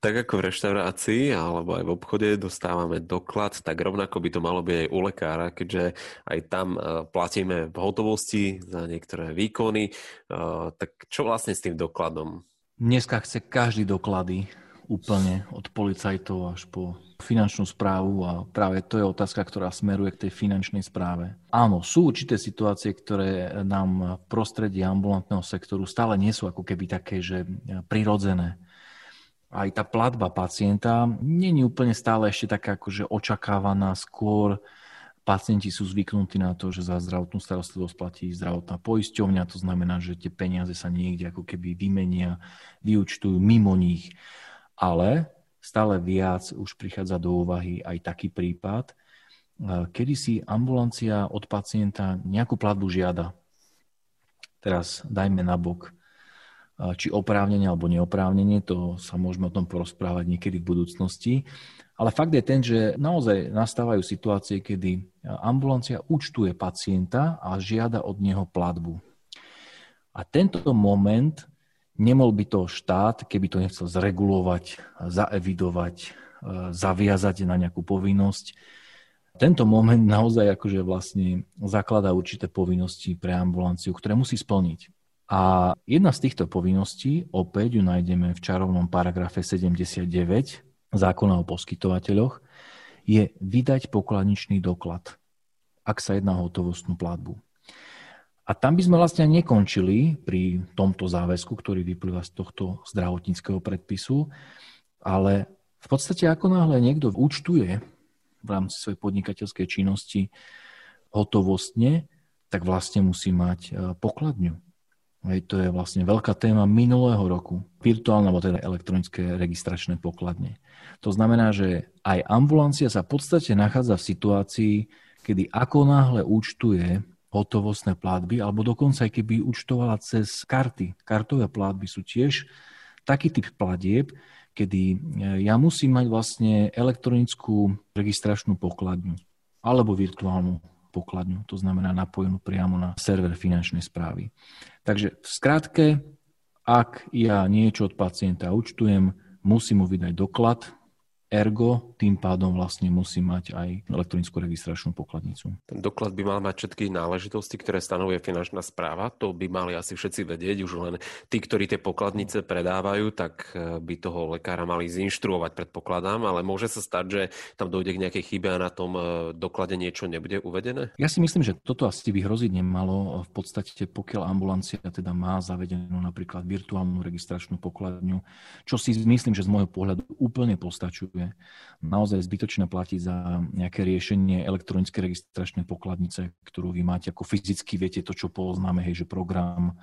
Tak ako v reštaurácii alebo aj v obchode dostávame doklad, tak rovnako by to malo byť aj u lekára, keďže aj tam e, platíme v hotovosti za niektoré výkony. E, tak čo vlastne s tým dokladom? Dneska chce každý doklady úplne od policajtov až po finančnú správu a práve to je otázka, ktorá smeruje k tej finančnej správe. Áno, sú určité situácie, ktoré nám v prostredí ambulantného sektoru stále nie sú ako keby také, že prirodzené aj tá platba pacienta není úplne stále ešte taká akože očakávaná, skôr pacienti sú zvyknutí na to, že za zdravotnú starostlivosť platí zdravotná poisťovňa, to znamená, že tie peniaze sa niekde ako keby vymenia, vyučtujú mimo nich. Ale stále viac už prichádza do úvahy aj taký prípad, kedy si ambulancia od pacienta nejakú platbu žiada. Teraz dajme na bok či oprávnenie alebo neoprávnenie, to sa môžeme o tom porozprávať niekedy v budúcnosti. Ale fakt je ten, že naozaj nastávajú situácie, kedy ambulancia účtuje pacienta a žiada od neho platbu. A tento moment nemol by to štát, keby to nechcel zregulovať, zaevidovať, e, zaviazať na nejakú povinnosť. Tento moment naozaj akože vlastne zakladá určité povinnosti pre ambulanciu, ktoré musí splniť. A jedna z týchto povinností, opäť ju nájdeme v čarovnom paragrafe 79 zákona o poskytovateľoch, je vydať pokladničný doklad, ak sa jedná o hotovostnú platbu. A tam by sme vlastne nekončili pri tomto záväzku, ktorý vyplýva z tohto zdravotníckého predpisu, ale v podstate ako náhle niekto účtuje v rámci svojej podnikateľskej činnosti hotovostne, tak vlastne musí mať e, pokladňu. Hej, to je vlastne veľká téma minulého roku. Virtuálne, alebo teda elektronické registračné pokladne. To znamená, že aj ambulancia sa v podstate nachádza v situácii, kedy ako náhle účtuje hotovostné platby, alebo dokonca aj keby účtovala cez karty. Kartové platby sú tiež taký typ platieb, kedy e, ja musím mať vlastne elektronickú registračnú pokladňu alebo virtuálnu pokladňu, to znamená napojenú priamo na server finančnej správy. Takže v skratke, ak ja niečo od pacienta účtujem, musím mu vydať doklad, Ergo tým pádom vlastne musí mať aj elektronickú registračnú pokladnicu. Ten doklad by mal mať všetky náležitosti, ktoré stanovuje finančná správa. To by mali asi všetci vedieť, už len tí, ktorí tie pokladnice predávajú, tak eh, by toho lekára mali zinštruovať, predpokladám, ale môže sa stať, že tam dojde k nejakej chybe a na tom eh, doklade niečo nebude uvedené? Ja si myslím, že toto asi by hroziť nemalo. V podstate, pokiaľ ambulancia teda má zavedenú napríklad virtuálnu registračnú pokladňu, čo si myslím, že z môjho pohľadu úplne postačuje je naozaj zbytočné platiť za nejaké riešenie elektronické registračnej pokladnice, ktorú vy máte ako fyzicky, viete to, čo poznáme, hej, že program,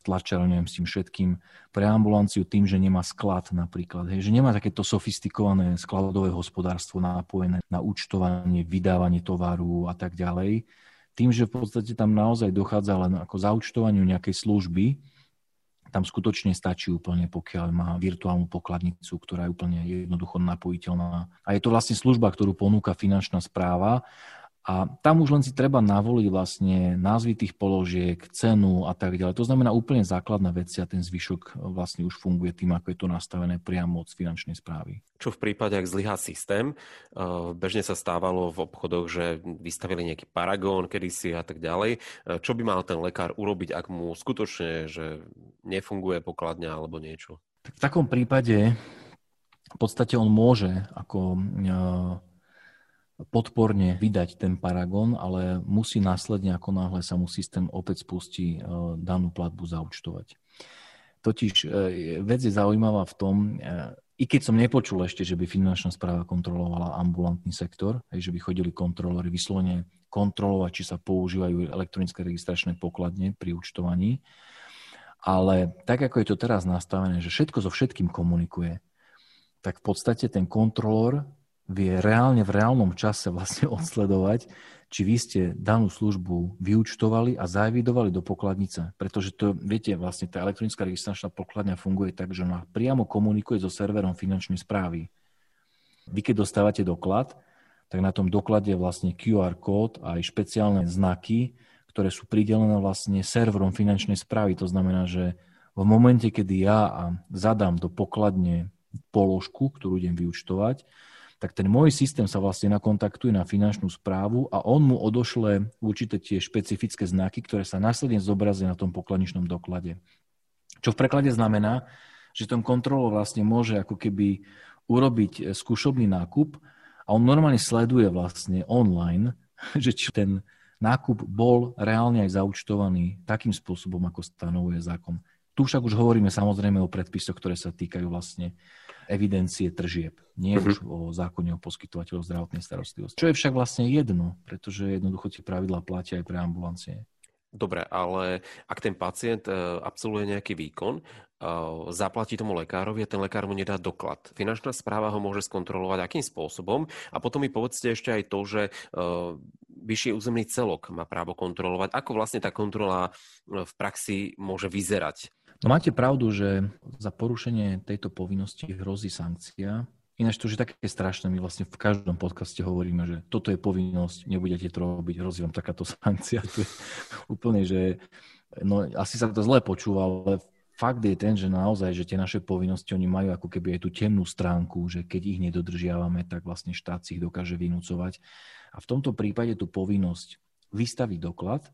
tlačar, neviem, s tým všetkým. Pre ambulanciu tým, že nemá sklad napríklad, hej, že nemá takéto sofistikované skladové hospodárstvo napojené na účtovanie, vydávanie tovaru a tak ďalej. Tým, že v podstate tam naozaj dochádza len ako zaučtovaniu nejakej služby, tam skutočne stačí úplne, pokiaľ má virtuálnu pokladnicu, ktorá je úplne jednoducho napojiteľná. A je to vlastne služba, ktorú ponúka finančná správa a tam už len si treba navoliť vlastne názvy tých položiek, cenu a tak ďalej. To znamená úplne základná vec a ten zvyšok vlastne už funguje tým, ako je to nastavené priamo od finančnej správy. Čo v prípade, ak zlyhá systém, eh, bežne sa stávalo v obchodoch, že vystavili nejaký paragón kedysi a tak ďalej. Eh, čo by mal ten lekár urobiť, ak mu skutočne že nefunguje pokladňa alebo niečo? Tak v takom prípade v podstate on môže ako eh, podporne vydať ten paragon, ale musí následne, ako náhle sa mu systém opäť spustí, e, danú platbu zaučtovať. Totiž e, vec je zaujímavá v tom, e, i keď som nepočul ešte, že by finančná správa kontrolovala ambulantný sektor, že by chodili kontrolóri vyslovene kontrolovať, či sa používajú elektronické registračné pokladne pri účtovaní, ale tak, ako je to teraz nastavené, že všetko so všetkým komunikuje, tak v podstate ten kontrolór vie reálne v reálnom čase vlastne odsledovať, či vy ste danú službu vyučtovali a zaevidovali do pokladnice. Pretože to, viete, vlastne tá elektronická registračná pokladňa funguje tak, že ona priamo komunikuje so serverom finančnej správy. Vy keď dostávate doklad, tak na tom doklade je vlastne QR kód a aj špeciálne znaky, ktoré sú pridelené vlastne serverom finančnej správy. To znamená, že v momente, kedy ja zadám do pokladne položku, ktorú idem vyučtovať, tak ten môj systém sa vlastne nakontaktuje na finančnú správu a on mu odošle určité tie špecifické znaky, ktoré sa následne zobrazia na tom pokladničnom doklade. Čo v preklade znamená, že ten kontrolor vlastne môže ako keby urobiť e, skúšobný nákup a on normálne sleduje vlastne online, že či ten nákup bol reálne aj zaučtovaný takým spôsobom, ako stanovuje zákon. Tu však už hovoríme samozrejme o predpisoch, ktoré sa týkajú vlastne evidencie tržieb, nie uh-huh. už o zákone o poskytovateľov zdravotnej starostlivosti. Čo je však vlastne jedno, pretože jednoducho tie pravidlá platia aj pre ambulancie. Dobre, ale ak ten pacient e, absolvuje nejaký výkon, e, zaplatí tomu lekárovi a ten lekár mu nedá doklad. Finančná správa ho môže skontrolovať akým spôsobom a potom mi povedzte ešte aj to, že e, vyšší územný celok má právo kontrolovať. Ako vlastne tá kontrola v praxi môže vyzerať? No máte pravdu, že za porušenie tejto povinnosti hrozí sankcia. Ináč to už je také strašné, my vlastne v každom podcaste hovoríme, že toto je povinnosť, nebudete to robiť, hrozí vám takáto sankcia. To je úplne, že no, asi sa to zle počúva, ale fakt je ten, že naozaj, že tie naše povinnosti, oni majú ako keby aj tú temnú stránku, že keď ich nedodržiavame, tak vlastne štát si ich dokáže vynúcovať. A v tomto prípade tú povinnosť vystaviť doklad,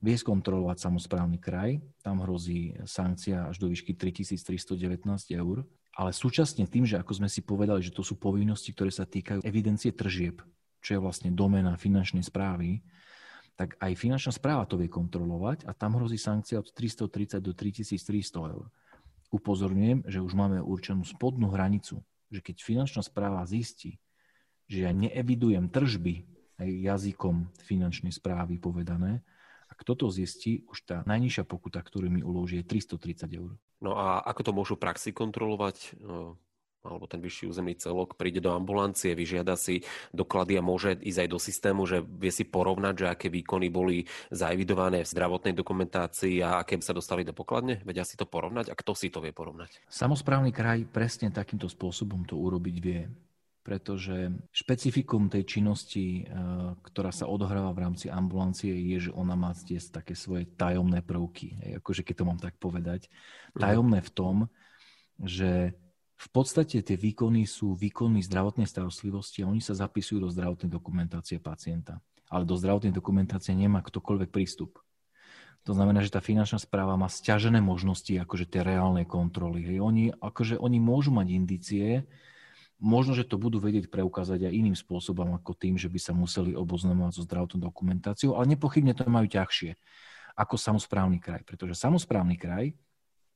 vie skontrolovať samozprávny kraj, tam hrozí sankcia až do výšky 3319 eur, ale súčasne tým, že ako sme si povedali, že to sú povinnosti, ktoré sa týkajú evidencie tržieb, čo je vlastne domena finančnej správy, tak aj finančná správa to vie kontrolovať a tam hrozí sankcia od 330 do 3300 eur. Upozorňujem, že už máme určenú spodnú hranicu, že keď finančná správa zistí, že ja neevidujem tržby aj jazykom finančnej správy povedané, ak toto zistí, už tá najnižšia pokuta, ktorú mi uloží, je 330 eur. No a ako to môžu praxi kontrolovať? No, alebo ten vyšší územný celok príde do ambulancie, vyžiada si doklady a môže ísť aj do systému, že vie si porovnať, že aké výkony boli zaevidované v zdravotnej dokumentácii a aké sa dostali do pokladne? Vedia si to porovnať a kto si to vie porovnať? Samozprávny kraj presne takýmto spôsobom to urobiť vie pretože špecifikum tej činnosti, eh, ktorá sa odohráva v rámci ambulancie, je, že ona má tiež také svoje tajomné prvky. Akože keď to mám tak povedať. Mhm. Tajomné v tom, že v podstate tie výkony sú výkony zdravotnej starostlivosti a oni sa zapisujú do zdravotnej dokumentácie pacienta. Ale do zdravotnej dokumentácie nemá ktokoľvek prístup. To znamená, že tá finančná správa má stiažené možnosti, akože tie reálne kontroly. Hej. Oni, akože oni môžu mať indície, Možno, že to budú vedieť preukázať aj iným spôsobom ako tým, že by sa museli oboznamovať so zdravotnou dokumentáciou, ale nepochybne to majú ťažšie ako samozprávny kraj, pretože samozprávny kraj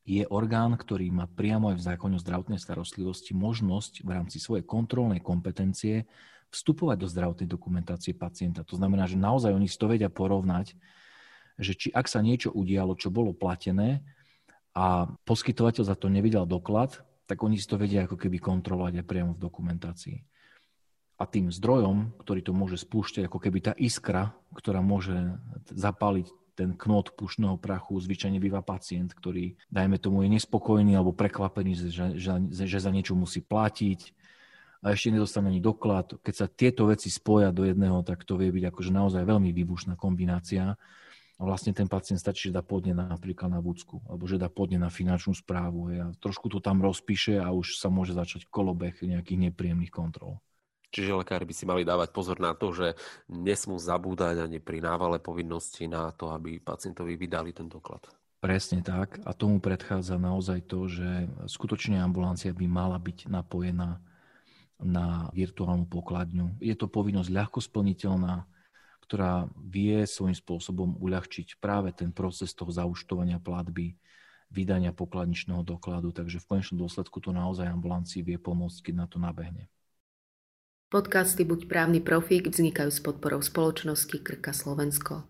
je orgán, ktorý má priamo aj v zákone o zdravotnej starostlivosti možnosť v rámci svojej kontrolnej kompetencie vstupovať do zdravotnej dokumentácie pacienta. To znamená, že naozaj oni si to vedia porovnať, že či ak sa niečo udialo, čo bolo platené a poskytovateľ za to nevidel doklad, tak oni si to vedia ako keby kontrolovať aj priamo v dokumentácii. A tým zdrojom, ktorý to môže spúšťať, ako keby tá iskra, ktorá môže zapáliť ten knot pušného prachu, zvyčajne býva pacient, ktorý, dajme tomu, je nespokojný alebo prekvapený, že, že, že za niečo musí platiť a ešte nedostane ani doklad. Keď sa tieto veci spoja do jedného, tak to vie byť akože naozaj veľmi výbušná kombinácia a vlastne ten pacient stačí, že dá podne napríklad na vúcku, alebo že dá podne na finančnú správu a trošku to tam rozpíše a už sa môže začať kolobeh nejakých nepríjemných kontrol. Čiže lekári by si mali dávať pozor na to, že nesmú zabúdať ani pri návale povinnosti na to, aby pacientovi vydali ten doklad. Presne tak. A tomu predchádza naozaj to, že skutočne ambulancia by mala byť napojená na virtuálnu pokladňu. Je to povinnosť ľahko splniteľná, ktorá vie svojím spôsobom uľahčiť práve ten proces toho zauštovania platby, vydania pokladničného dokladu, takže v konečnom dôsledku to naozaj ambulancii vie pomôcť, keď na to nabehne. Podcasty Buď právny profík vznikajú s podporou spoločnosti Krka Slovensko.